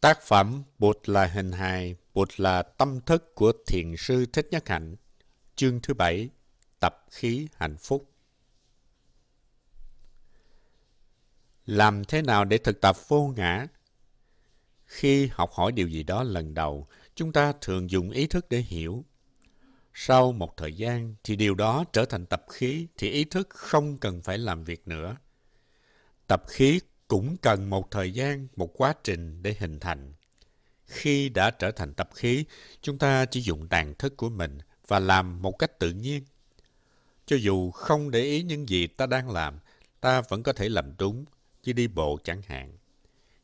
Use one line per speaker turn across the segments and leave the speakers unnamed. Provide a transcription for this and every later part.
Tác phẩm Bụt là hình hài, Bụt là tâm thức của Thiền sư Thích Nhất Hạnh. Chương thứ bảy, Tập khí hạnh phúc. Làm thế nào để thực tập vô ngã? Khi học hỏi điều gì đó lần đầu, chúng ta thường dùng ý thức để hiểu. Sau một thời gian thì điều đó trở thành tập khí thì ý thức không cần phải làm việc nữa. Tập khí cũng cần một thời gian, một quá trình để hình thành. Khi đã trở thành tập khí, chúng ta chỉ dùng tàn thức của mình và làm một cách tự nhiên. Cho dù không để ý những gì ta đang làm, ta vẫn có thể làm đúng, như đi bộ chẳng hạn.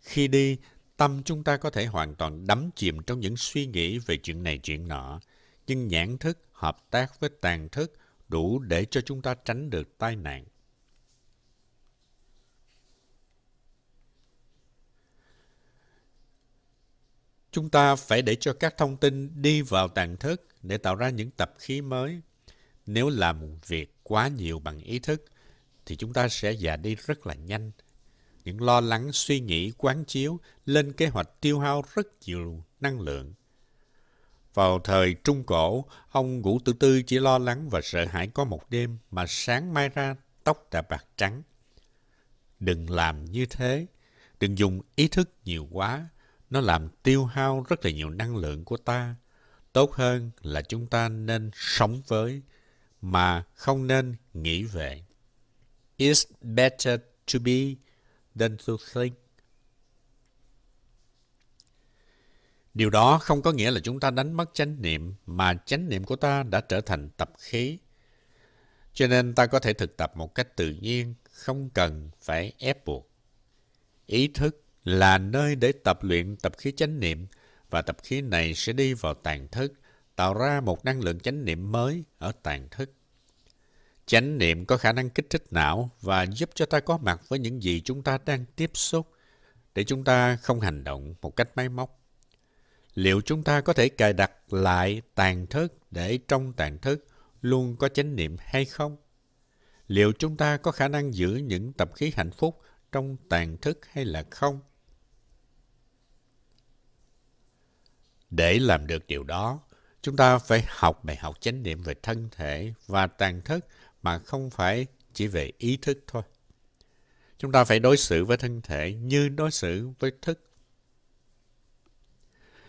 Khi đi, tâm chúng ta có thể hoàn toàn đắm chìm trong những suy nghĩ về chuyện này chuyện nọ, nhưng nhãn thức hợp tác với tàn thức đủ để cho chúng ta tránh được tai nạn. Chúng ta phải để cho các thông tin đi vào tàn thức để tạo ra những tập khí mới. Nếu làm việc quá nhiều bằng ý thức, thì chúng ta sẽ già đi rất là nhanh. Những lo lắng, suy nghĩ, quán chiếu lên kế hoạch tiêu hao rất nhiều năng lượng. Vào thời Trung Cổ, ông Ngũ Tử Tư chỉ lo lắng và sợ hãi có một đêm mà sáng mai ra tóc đã bạc trắng. Đừng làm như thế. Đừng dùng ý thức nhiều quá nó làm tiêu hao rất là nhiều năng lượng của ta. Tốt hơn là chúng ta nên sống với mà không nên nghĩ về. It's better to be than to think. Điều đó không có nghĩa là chúng ta đánh mất chánh niệm, mà chánh niệm của ta đã trở thành tập khí. Cho nên ta có thể thực tập một cách tự nhiên, không cần phải ép buộc. Ý thức là nơi để tập luyện tập khí chánh niệm và tập khí này sẽ đi vào tàn thức, tạo ra một năng lượng chánh niệm mới ở tàn thức. Chánh niệm có khả năng kích thích não và giúp cho ta có mặt với những gì chúng ta đang tiếp xúc để chúng ta không hành động một cách máy móc. Liệu chúng ta có thể cài đặt lại tàn thức để trong tàn thức luôn có chánh niệm hay không? Liệu chúng ta có khả năng giữ những tập khí hạnh phúc trong tàn thức hay là không? Để làm được điều đó, chúng ta phải học bài học chánh niệm về thân thể và tàn thức mà không phải chỉ về ý thức thôi. Chúng ta phải đối xử với thân thể như đối xử với thức.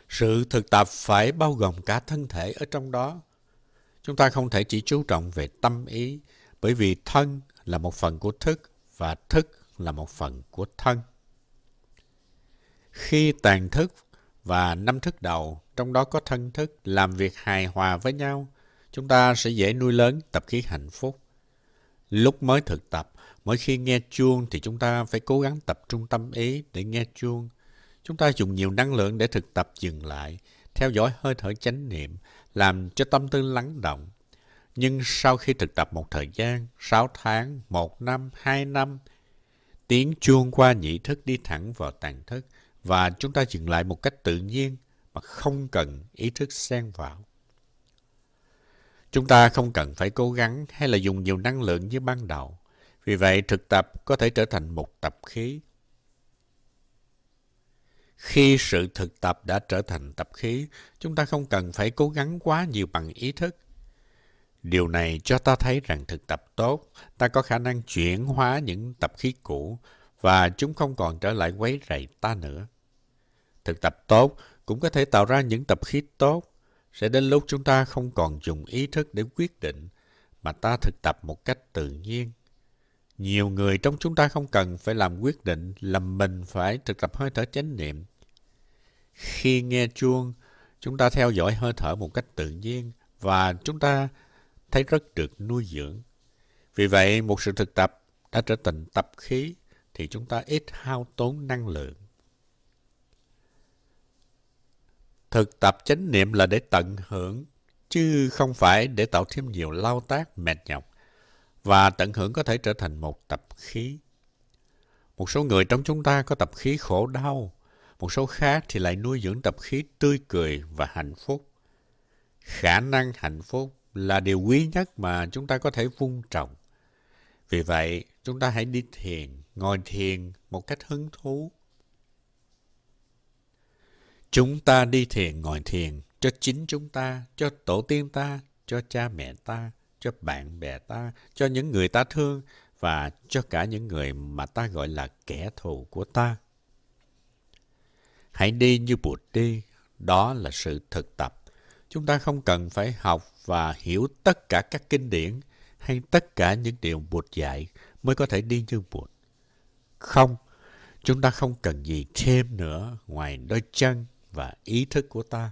Sự thực tập phải bao gồm cả thân thể ở trong đó. Chúng ta không thể chỉ chú trọng về tâm ý, bởi vì thân là một phần của thức và thức là một phần của thân. Khi tàn thức và năm thức đầu, trong đó có thân thức, làm việc hài hòa với nhau, chúng ta sẽ dễ nuôi lớn tập khí hạnh phúc. Lúc mới thực tập, mỗi khi nghe chuông thì chúng ta phải cố gắng tập trung tâm ý để nghe chuông. Chúng ta dùng nhiều năng lượng để thực tập dừng lại, theo dõi hơi thở chánh niệm, làm cho tâm tư lắng động. Nhưng sau khi thực tập một thời gian, 6 tháng, 1 năm, 2 năm, tiếng chuông qua nhị thức đi thẳng vào tàn thức, và chúng ta dừng lại một cách tự nhiên mà không cần ý thức xen vào. Chúng ta không cần phải cố gắng hay là dùng nhiều năng lượng như ban đầu. Vì vậy, thực tập có thể trở thành một tập khí. Khi sự thực tập đã trở thành tập khí, chúng ta không cần phải cố gắng quá nhiều bằng ý thức. Điều này cho ta thấy rằng thực tập tốt, ta có khả năng chuyển hóa những tập khí cũ và chúng không còn trở lại quấy rầy ta nữa. Thực tập tốt cũng có thể tạo ra những tập khí tốt. Sẽ đến lúc chúng ta không còn dùng ý thức để quyết định, mà ta thực tập một cách tự nhiên. Nhiều người trong chúng ta không cần phải làm quyết định là mình phải thực tập hơi thở chánh niệm. Khi nghe chuông, chúng ta theo dõi hơi thở một cách tự nhiên và chúng ta thấy rất được nuôi dưỡng. Vì vậy, một sự thực tập đã trở thành tập khí thì chúng ta ít hao tốn năng lượng. Thực tập chánh niệm là để tận hưởng, chứ không phải để tạo thêm nhiều lao tác mệt nhọc. Và tận hưởng có thể trở thành một tập khí. Một số người trong chúng ta có tập khí khổ đau, một số khác thì lại nuôi dưỡng tập khí tươi cười và hạnh phúc. Khả năng hạnh phúc là điều quý nhất mà chúng ta có thể vun trồng. Vì vậy, chúng ta hãy đi thiền, ngồi thiền một cách hứng thú, Chúng ta đi thiền ngồi thiền cho chính chúng ta, cho tổ tiên ta, cho cha mẹ ta, cho bạn bè ta, cho những người ta thương và cho cả những người mà ta gọi là kẻ thù của ta. Hãy đi như Bụt đi, đó là sự thực tập. Chúng ta không cần phải học và hiểu tất cả các kinh điển hay tất cả những điều Bụt dạy mới có thể đi như Bụt. Không, chúng ta không cần gì thêm nữa ngoài đôi chân và ý thức của ta.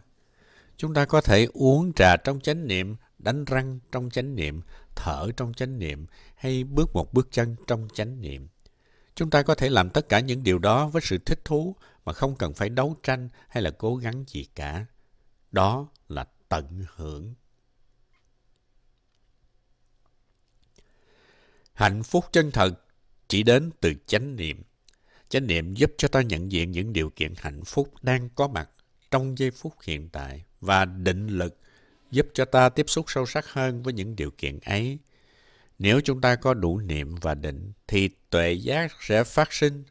Chúng ta có thể uống trà trong chánh niệm, đánh răng trong chánh niệm, thở trong chánh niệm hay bước một bước chân trong chánh niệm. Chúng ta có thể làm tất cả những điều đó với sự thích thú mà không cần phải đấu tranh hay là cố gắng gì cả. Đó là tận hưởng. Hạnh phúc chân thật chỉ đến từ chánh niệm. Chánh niệm giúp cho ta nhận diện những điều kiện hạnh phúc đang có mặt trong giây phút hiện tại và định lực giúp cho ta tiếp xúc sâu sắc hơn với những điều kiện ấy. Nếu chúng ta có đủ niệm và định thì tuệ giác sẽ phát sinh.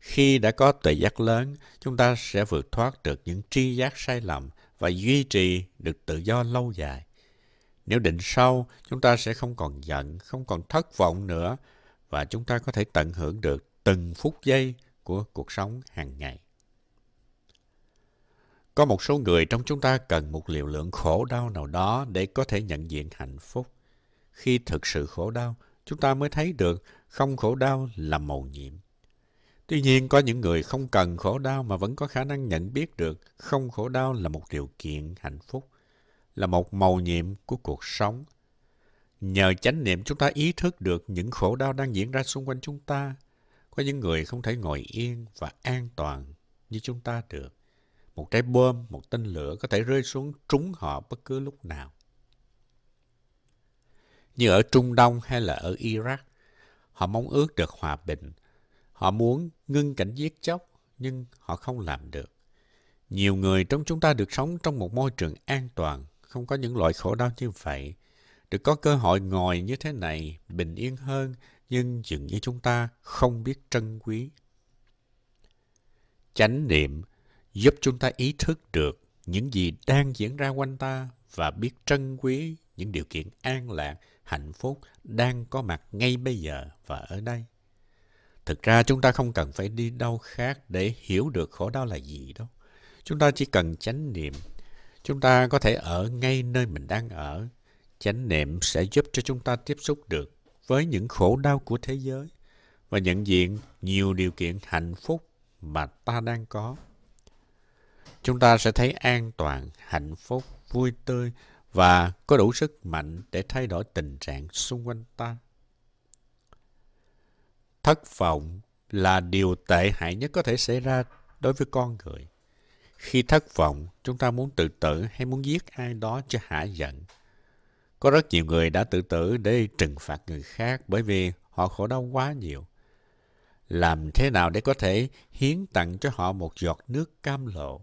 Khi đã có tuệ giác lớn, chúng ta sẽ vượt thoát được những tri giác sai lầm và duy trì được tự do lâu dài. Nếu định sâu, chúng ta sẽ không còn giận, không còn thất vọng nữa và chúng ta có thể tận hưởng được từng phút giây của cuộc sống hàng ngày. Có một số người trong chúng ta cần một liều lượng khổ đau nào đó để có thể nhận diện hạnh phúc. Khi thực sự khổ đau, chúng ta mới thấy được không khổ đau là mầu nhiệm. Tuy nhiên, có những người không cần khổ đau mà vẫn có khả năng nhận biết được không khổ đau là một điều kiện hạnh phúc, là một mầu nhiệm của cuộc sống. Nhờ chánh niệm chúng ta ý thức được những khổ đau đang diễn ra xung quanh chúng ta. Có những người không thể ngồi yên và an toàn như chúng ta được. Một trái bom, một tên lửa có thể rơi xuống trúng họ bất cứ lúc nào. Như ở Trung Đông hay là ở Iraq, họ mong ước được hòa bình. Họ muốn ngưng cảnh giết chóc, nhưng họ không làm được. Nhiều người trong chúng ta được sống trong một môi trường an toàn, không có những loại khổ đau như vậy. Được có cơ hội ngồi như thế này, bình yên hơn, nhưng dường như chúng ta không biết trân quý. Chánh niệm giúp chúng ta ý thức được những gì đang diễn ra quanh ta và biết trân quý những điều kiện an lạc, hạnh phúc đang có mặt ngay bây giờ và ở đây. Thực ra chúng ta không cần phải đi đâu khác để hiểu được khổ đau là gì đâu. Chúng ta chỉ cần chánh niệm. Chúng ta có thể ở ngay nơi mình đang ở. Chánh niệm sẽ giúp cho chúng ta tiếp xúc được với những khổ đau của thế giới và nhận diện nhiều điều kiện hạnh phúc mà ta đang có chúng ta sẽ thấy an toàn, hạnh phúc, vui tươi và có đủ sức mạnh để thay đổi tình trạng xung quanh ta. Thất vọng là điều tệ hại nhất có thể xảy ra đối với con người. Khi thất vọng, chúng ta muốn tự tử hay muốn giết ai đó cho hả giận. Có rất nhiều người đã tự tử để trừng phạt người khác bởi vì họ khổ đau quá nhiều. Làm thế nào để có thể hiến tặng cho họ một giọt nước cam lộ?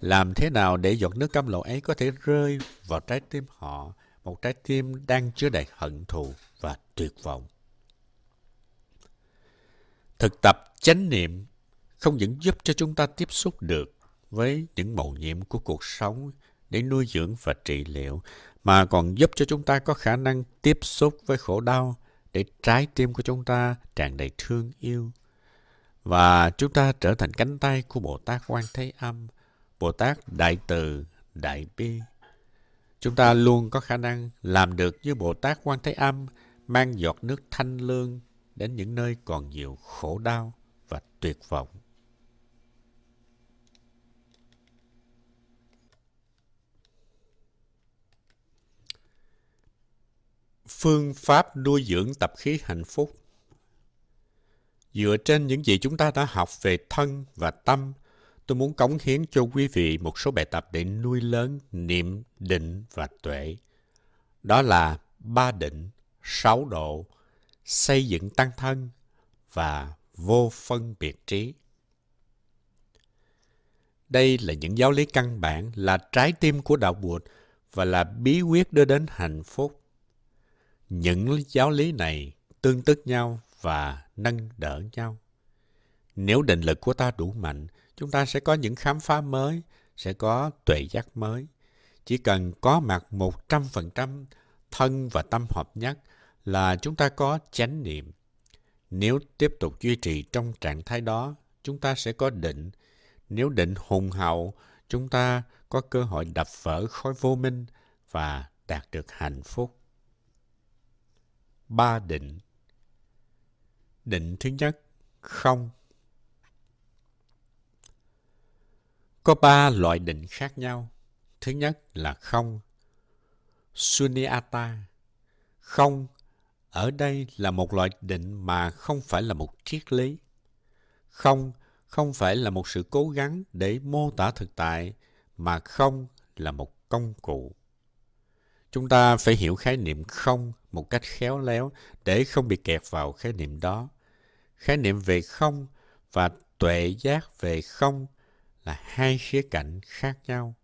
Làm thế nào để giọt nước cam lộ ấy có thể rơi vào trái tim họ, một trái tim đang chứa đầy hận thù và tuyệt vọng. Thực tập chánh niệm không những giúp cho chúng ta tiếp xúc được với những mầu nhiệm của cuộc sống để nuôi dưỡng và trị liệu, mà còn giúp cho chúng ta có khả năng tiếp xúc với khổ đau để trái tim của chúng ta tràn đầy thương yêu. Và chúng ta trở thành cánh tay của Bồ Tát Quan Thế Âm, Bồ Tát Đại Từ, Đại Bi. Chúng ta luôn có khả năng làm được như Bồ Tát Quan Thế Âm, mang giọt nước thanh lương đến những nơi còn nhiều khổ đau và tuyệt vọng. Phương pháp nuôi dưỡng tập khí hạnh phúc Dựa trên những gì chúng ta đã học về thân và tâm, tôi muốn cống hiến cho quý vị một số bài tập để nuôi lớn niệm, định và tuệ. Đó là ba định, sáu độ, xây dựng tăng thân và vô phân biệt trí. Đây là những giáo lý căn bản, là trái tim của đạo Bụt và là bí quyết đưa đến hạnh phúc. Những giáo lý này tương tức nhau và nâng đỡ nhau. Nếu định lực của ta đủ mạnh, chúng ta sẽ có những khám phá mới, sẽ có tuệ giác mới. Chỉ cần có mặt 100% thân và tâm hợp nhất là chúng ta có chánh niệm. Nếu tiếp tục duy trì trong trạng thái đó, chúng ta sẽ có định. Nếu định hùng hậu, chúng ta có cơ hội đập vỡ khối vô minh và đạt được hạnh phúc. Ba định Định thứ nhất, không. Có ba loại định khác nhau. Thứ nhất là không. Sunyata. Không ở đây là một loại định mà không phải là một triết lý. Không không phải là một sự cố gắng để mô tả thực tại, mà không là một công cụ. Chúng ta phải hiểu khái niệm không một cách khéo léo để không bị kẹt vào khái niệm đó. Khái niệm về không và tuệ giác về không là hai khía cạnh khác nhau.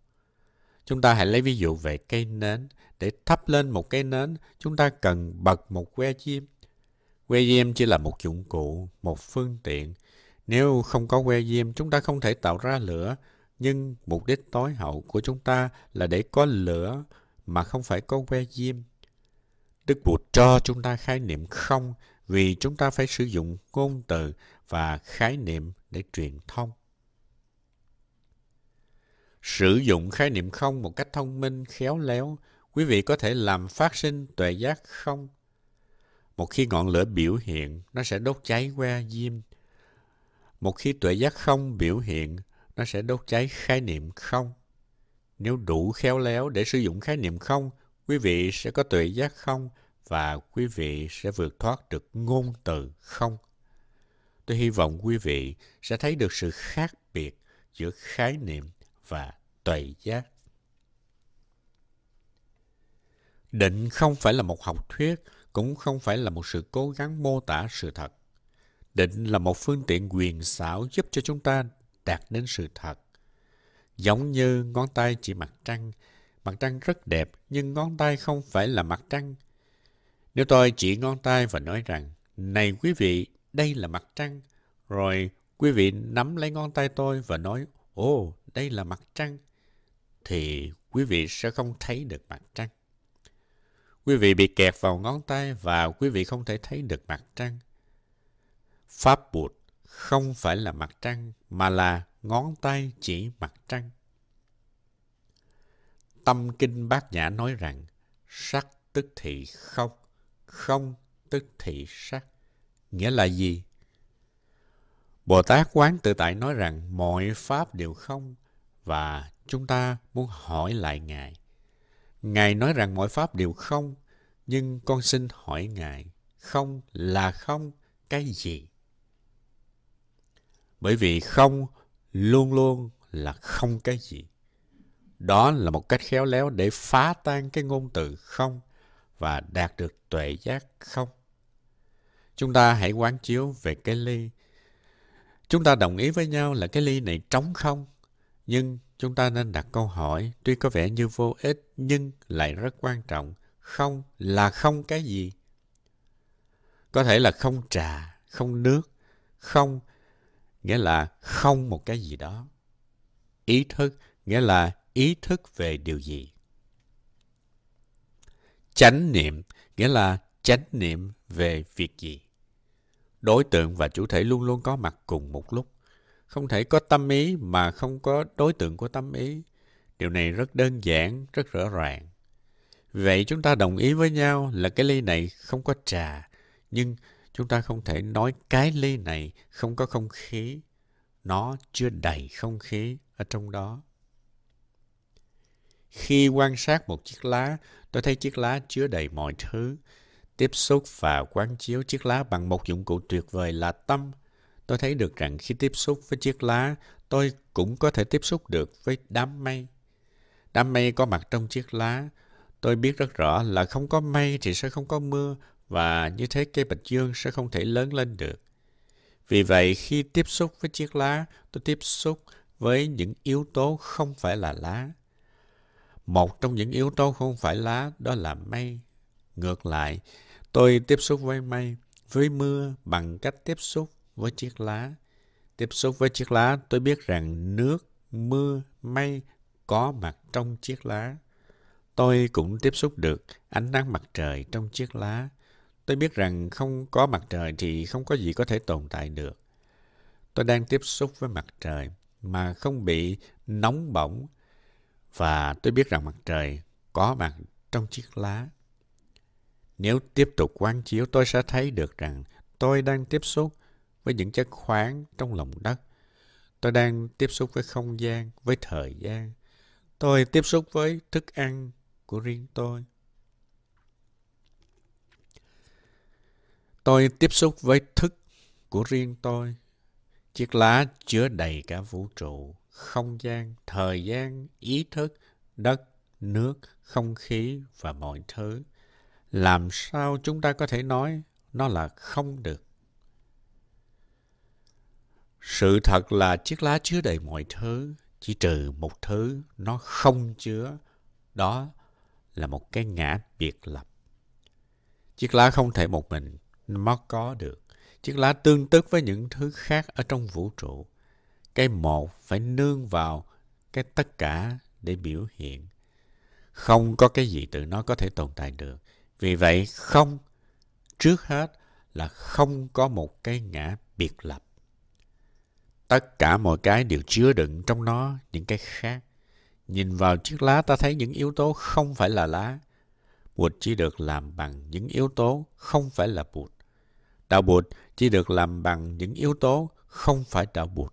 Chúng ta hãy lấy ví dụ về cây nến. Để thắp lên một cây nến, chúng ta cần bật một que diêm. Que diêm chỉ là một dụng cụ, một phương tiện. Nếu không có que diêm, chúng ta không thể tạo ra lửa. Nhưng mục đích tối hậu của chúng ta là để có lửa mà không phải có que diêm. Đức Bụt cho chúng ta khái niệm không vì chúng ta phải sử dụng ngôn từ và khái niệm để truyền thông. Sử dụng khái niệm không một cách thông minh, khéo léo, quý vị có thể làm phát sinh tuệ giác không. Một khi ngọn lửa biểu hiện, nó sẽ đốt cháy que diêm. Một khi tuệ giác không biểu hiện, nó sẽ đốt cháy khái niệm không. Nếu đủ khéo léo để sử dụng khái niệm không, quý vị sẽ có tuệ giác không và quý vị sẽ vượt thoát được ngôn từ không. Tôi hy vọng quý vị sẽ thấy được sự khác biệt giữa khái niệm và tuệ giác. Định không phải là một học thuyết, cũng không phải là một sự cố gắng mô tả sự thật. Định là một phương tiện quyền xảo giúp cho chúng ta đạt đến sự thật. Giống như ngón tay chỉ mặt trăng, mặt trăng rất đẹp nhưng ngón tay không phải là mặt trăng. Nếu tôi chỉ ngón tay và nói rằng, này quý vị, đây là mặt trăng, rồi quý vị nắm lấy ngón tay tôi và nói, ồ, đây là mặt trăng, thì quý vị sẽ không thấy được mặt trăng. Quý vị bị kẹt vào ngón tay và quý vị không thể thấy được mặt trăng. Pháp Bụt không phải là mặt trăng mà là ngón tay chỉ mặt trăng. Tâm Kinh Bát Nhã nói rằng sắc tức thị không, không tức thị sắc. Nghĩa là gì? Bồ Tát Quán Tự Tại nói rằng mọi pháp đều không và chúng ta muốn hỏi lại Ngài. Ngài nói rằng mọi pháp đều không, nhưng con xin hỏi Ngài, không là không cái gì? Bởi vì không luôn luôn là không cái gì. Đó là một cách khéo léo để phá tan cái ngôn từ không và đạt được tuệ giác không. Chúng ta hãy quán chiếu về cái ly. Chúng ta đồng ý với nhau là cái ly này trống không, nhưng chúng ta nên đặt câu hỏi tuy có vẻ như vô ích nhưng lại rất quan trọng. Không là không cái gì? Có thể là không trà, không nước, không nghĩa là không một cái gì đó. Ý thức nghĩa là ý thức về điều gì. Chánh niệm nghĩa là chánh niệm về việc gì. Đối tượng và chủ thể luôn luôn có mặt cùng một lúc. Không thể có tâm ý mà không có đối tượng của tâm ý. Điều này rất đơn giản, rất rõ ràng. Vậy chúng ta đồng ý với nhau là cái ly này không có trà, nhưng chúng ta không thể nói cái ly này không có không khí. Nó chưa đầy không khí ở trong đó. Khi quan sát một chiếc lá, tôi thấy chiếc lá chứa đầy mọi thứ. Tiếp xúc và quán chiếu chiếc lá bằng một dụng cụ tuyệt vời là tâm. Tôi thấy được rằng khi tiếp xúc với chiếc lá, tôi cũng có thể tiếp xúc được với đám mây. Đám mây có mặt trong chiếc lá. Tôi biết rất rõ là không có mây thì sẽ không có mưa và như thế cây bạch dương sẽ không thể lớn lên được. Vì vậy, khi tiếp xúc với chiếc lá, tôi tiếp xúc với những yếu tố không phải là lá. Một trong những yếu tố không phải lá đó là mây. Ngược lại, tôi tiếp xúc với mây, với mưa bằng cách tiếp xúc với chiếc lá. tiếp xúc với chiếc lá, tôi biết rằng nước, mưa, mây có mặt trong chiếc lá. Tôi cũng tiếp xúc được ánh nắng mặt trời trong chiếc lá. Tôi biết rằng không có mặt trời thì không có gì có thể tồn tại được. Tôi đang tiếp xúc với mặt trời mà không bị nóng bỏng và tôi biết rằng mặt trời có mặt trong chiếc lá. Nếu tiếp tục quán chiếu, tôi sẽ thấy được rằng tôi đang tiếp xúc với những chất khoáng trong lòng đất. Tôi đang tiếp xúc với không gian, với thời gian. Tôi tiếp xúc với thức ăn của riêng tôi. Tôi tiếp xúc với thức của riêng tôi. Chiếc lá chứa đầy cả vũ trụ, không gian, thời gian, ý thức, đất, nước, không khí và mọi thứ. Làm sao chúng ta có thể nói nó là không được? Sự thật là chiếc lá chứa đầy mọi thứ, chỉ trừ một thứ nó không chứa, đó là một cái ngã biệt lập. Chiếc lá không thể một mình nó có được. Chiếc lá tương tức với những thứ khác ở trong vũ trụ. Cái một phải nương vào cái tất cả để biểu hiện. Không có cái gì từ nó có thể tồn tại được. Vì vậy, không, trước hết là không có một cái ngã biệt lập. Tất cả mọi cái đều chứa đựng trong nó những cái khác. Nhìn vào chiếc lá ta thấy những yếu tố không phải là lá. Bụt chỉ được làm bằng những yếu tố không phải là bụt. Đạo bụt chỉ được làm bằng những yếu tố không phải đạo bụt.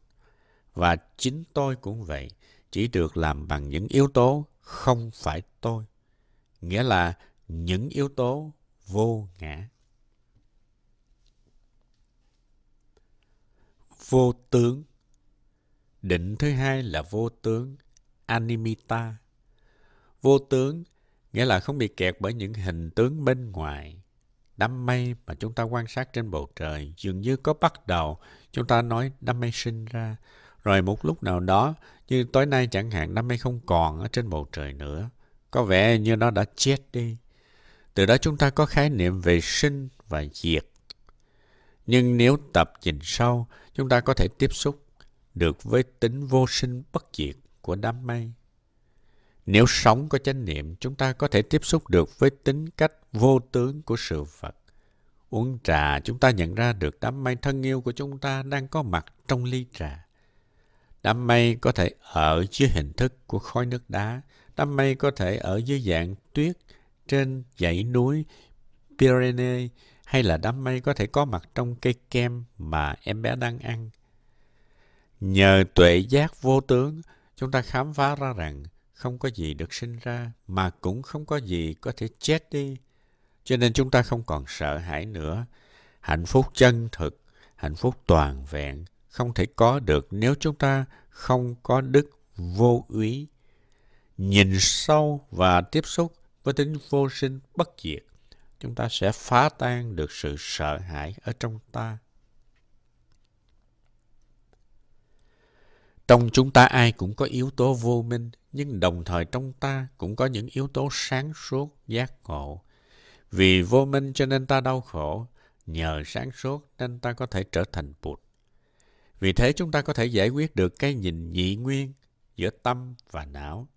Và chính tôi cũng vậy, chỉ được làm bằng những yếu tố không phải tôi. Nghĩa là những yếu tố vô ngã. Vô tướng Định thứ hai là vô tướng, animita. Vô tướng nghĩa là không bị kẹt bởi những hình tướng bên ngoài. Đám mây mà chúng ta quan sát trên bầu trời dường như có bắt đầu, chúng ta nói đám mây sinh ra. Rồi một lúc nào đó, như tối nay chẳng hạn, đám mây không còn ở trên bầu trời nữa. Có vẻ như nó đã chết đi. Từ đó chúng ta có khái niệm về sinh và diệt. Nhưng nếu tập nhìn sâu, chúng ta có thể tiếp xúc được với tính vô sinh bất diệt của đám mây. Nếu sống có chánh niệm, chúng ta có thể tiếp xúc được với tính cách vô tướng của sự vật. Uống trà, chúng ta nhận ra được đám mây thân yêu của chúng ta đang có mặt trong ly trà. Đám mây có thể ở dưới hình thức của khói nước đá. Đám mây có thể ở dưới dạng tuyết trên dãy núi Pyrenees hay là đám mây có thể có mặt trong cây kem mà em bé đang ăn. Nhờ tuệ giác vô tướng, chúng ta khám phá ra rằng không có gì được sinh ra mà cũng không có gì có thể chết đi. Cho nên chúng ta không còn sợ hãi nữa. Hạnh phúc chân thực, hạnh phúc toàn vẹn không thể có được nếu chúng ta không có đức vô úy. Nhìn sâu và tiếp xúc với tính vô sinh bất diệt, chúng ta sẽ phá tan được sự sợ hãi ở trong ta. Trong chúng ta ai cũng có yếu tố vô minh, nhưng đồng thời trong ta cũng có những yếu tố sáng suốt, giác ngộ. Vì vô minh cho nên ta đau khổ, nhờ sáng suốt nên ta có thể trở thành Bụt. Vì thế chúng ta có thể giải quyết được cái nhìn nhị nguyên giữa tâm và não.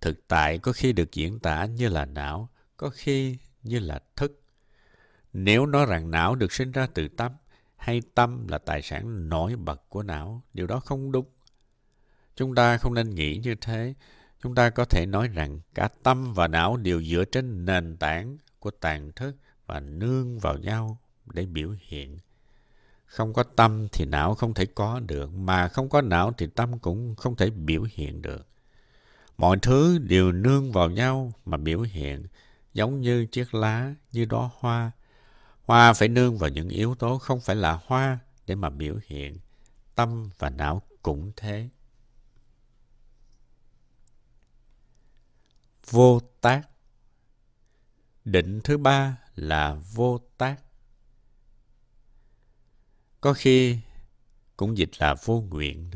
Thực tại có khi được diễn tả như là não, có khi như là thức. Nếu nói rằng não được sinh ra từ tâm, hay tâm là tài sản nổi bật của não, điều đó không đúng. Chúng ta không nên nghĩ như thế. Chúng ta có thể nói rằng cả tâm và não đều dựa trên nền tảng của tàn thức và nương vào nhau để biểu hiện. Không có tâm thì não không thể có được, mà không có não thì tâm cũng không thể biểu hiện được. Mọi thứ đều nương vào nhau mà biểu hiện, giống như chiếc lá, như đó hoa. Hoa phải nương vào những yếu tố không phải là hoa để mà biểu hiện. Tâm và não cũng thế. vô tác định thứ ba là vô tác có khi cũng dịch là vô nguyện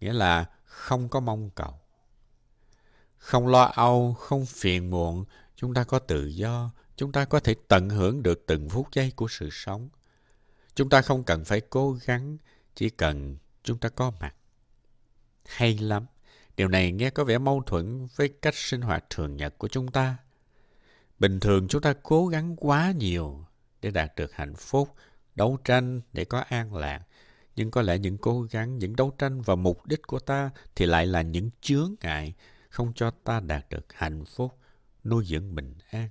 nghĩa là không có mong cầu không lo âu không phiền muộn chúng ta có tự do chúng ta có thể tận hưởng được từng phút giây của sự sống chúng ta không cần phải cố gắng chỉ cần chúng ta có mặt. Hay lắm. Điều này nghe có vẻ mâu thuẫn với cách sinh hoạt thường nhật của chúng ta. Bình thường chúng ta cố gắng quá nhiều để đạt được hạnh phúc, đấu tranh để có an lạc. Nhưng có lẽ những cố gắng, những đấu tranh và mục đích của ta thì lại là những chướng ngại không cho ta đạt được hạnh phúc, nuôi dưỡng bình an.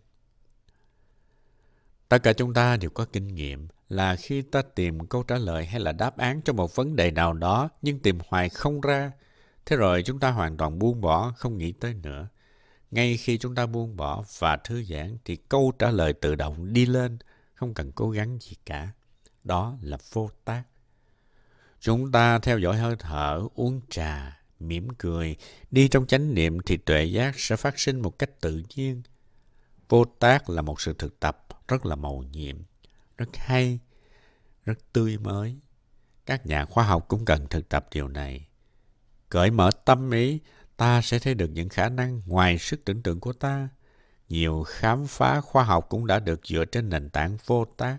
Tất cả chúng ta đều có kinh nghiệm là khi ta tìm câu trả lời hay là đáp án cho một vấn đề nào đó nhưng tìm hoài không ra, thế rồi chúng ta hoàn toàn buông bỏ, không nghĩ tới nữa. Ngay khi chúng ta buông bỏ và thư giãn thì câu trả lời tự động đi lên, không cần cố gắng gì cả. Đó là vô tác. Chúng ta theo dõi hơi thở, uống trà, mỉm cười, đi trong chánh niệm thì tuệ giác sẽ phát sinh một cách tự nhiên. Vô tác là một sự thực tập rất là màu nhiệm, rất hay, rất tươi mới. Các nhà khoa học cũng cần thực tập điều này. Cởi mở tâm ý, ta sẽ thấy được những khả năng ngoài sức tưởng tượng của ta. Nhiều khám phá khoa học cũng đã được dựa trên nền tảng vô tác,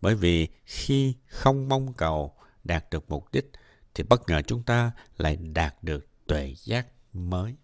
bởi vì khi không mong cầu đạt được mục đích, thì bất ngờ chúng ta lại đạt được tuệ giác mới.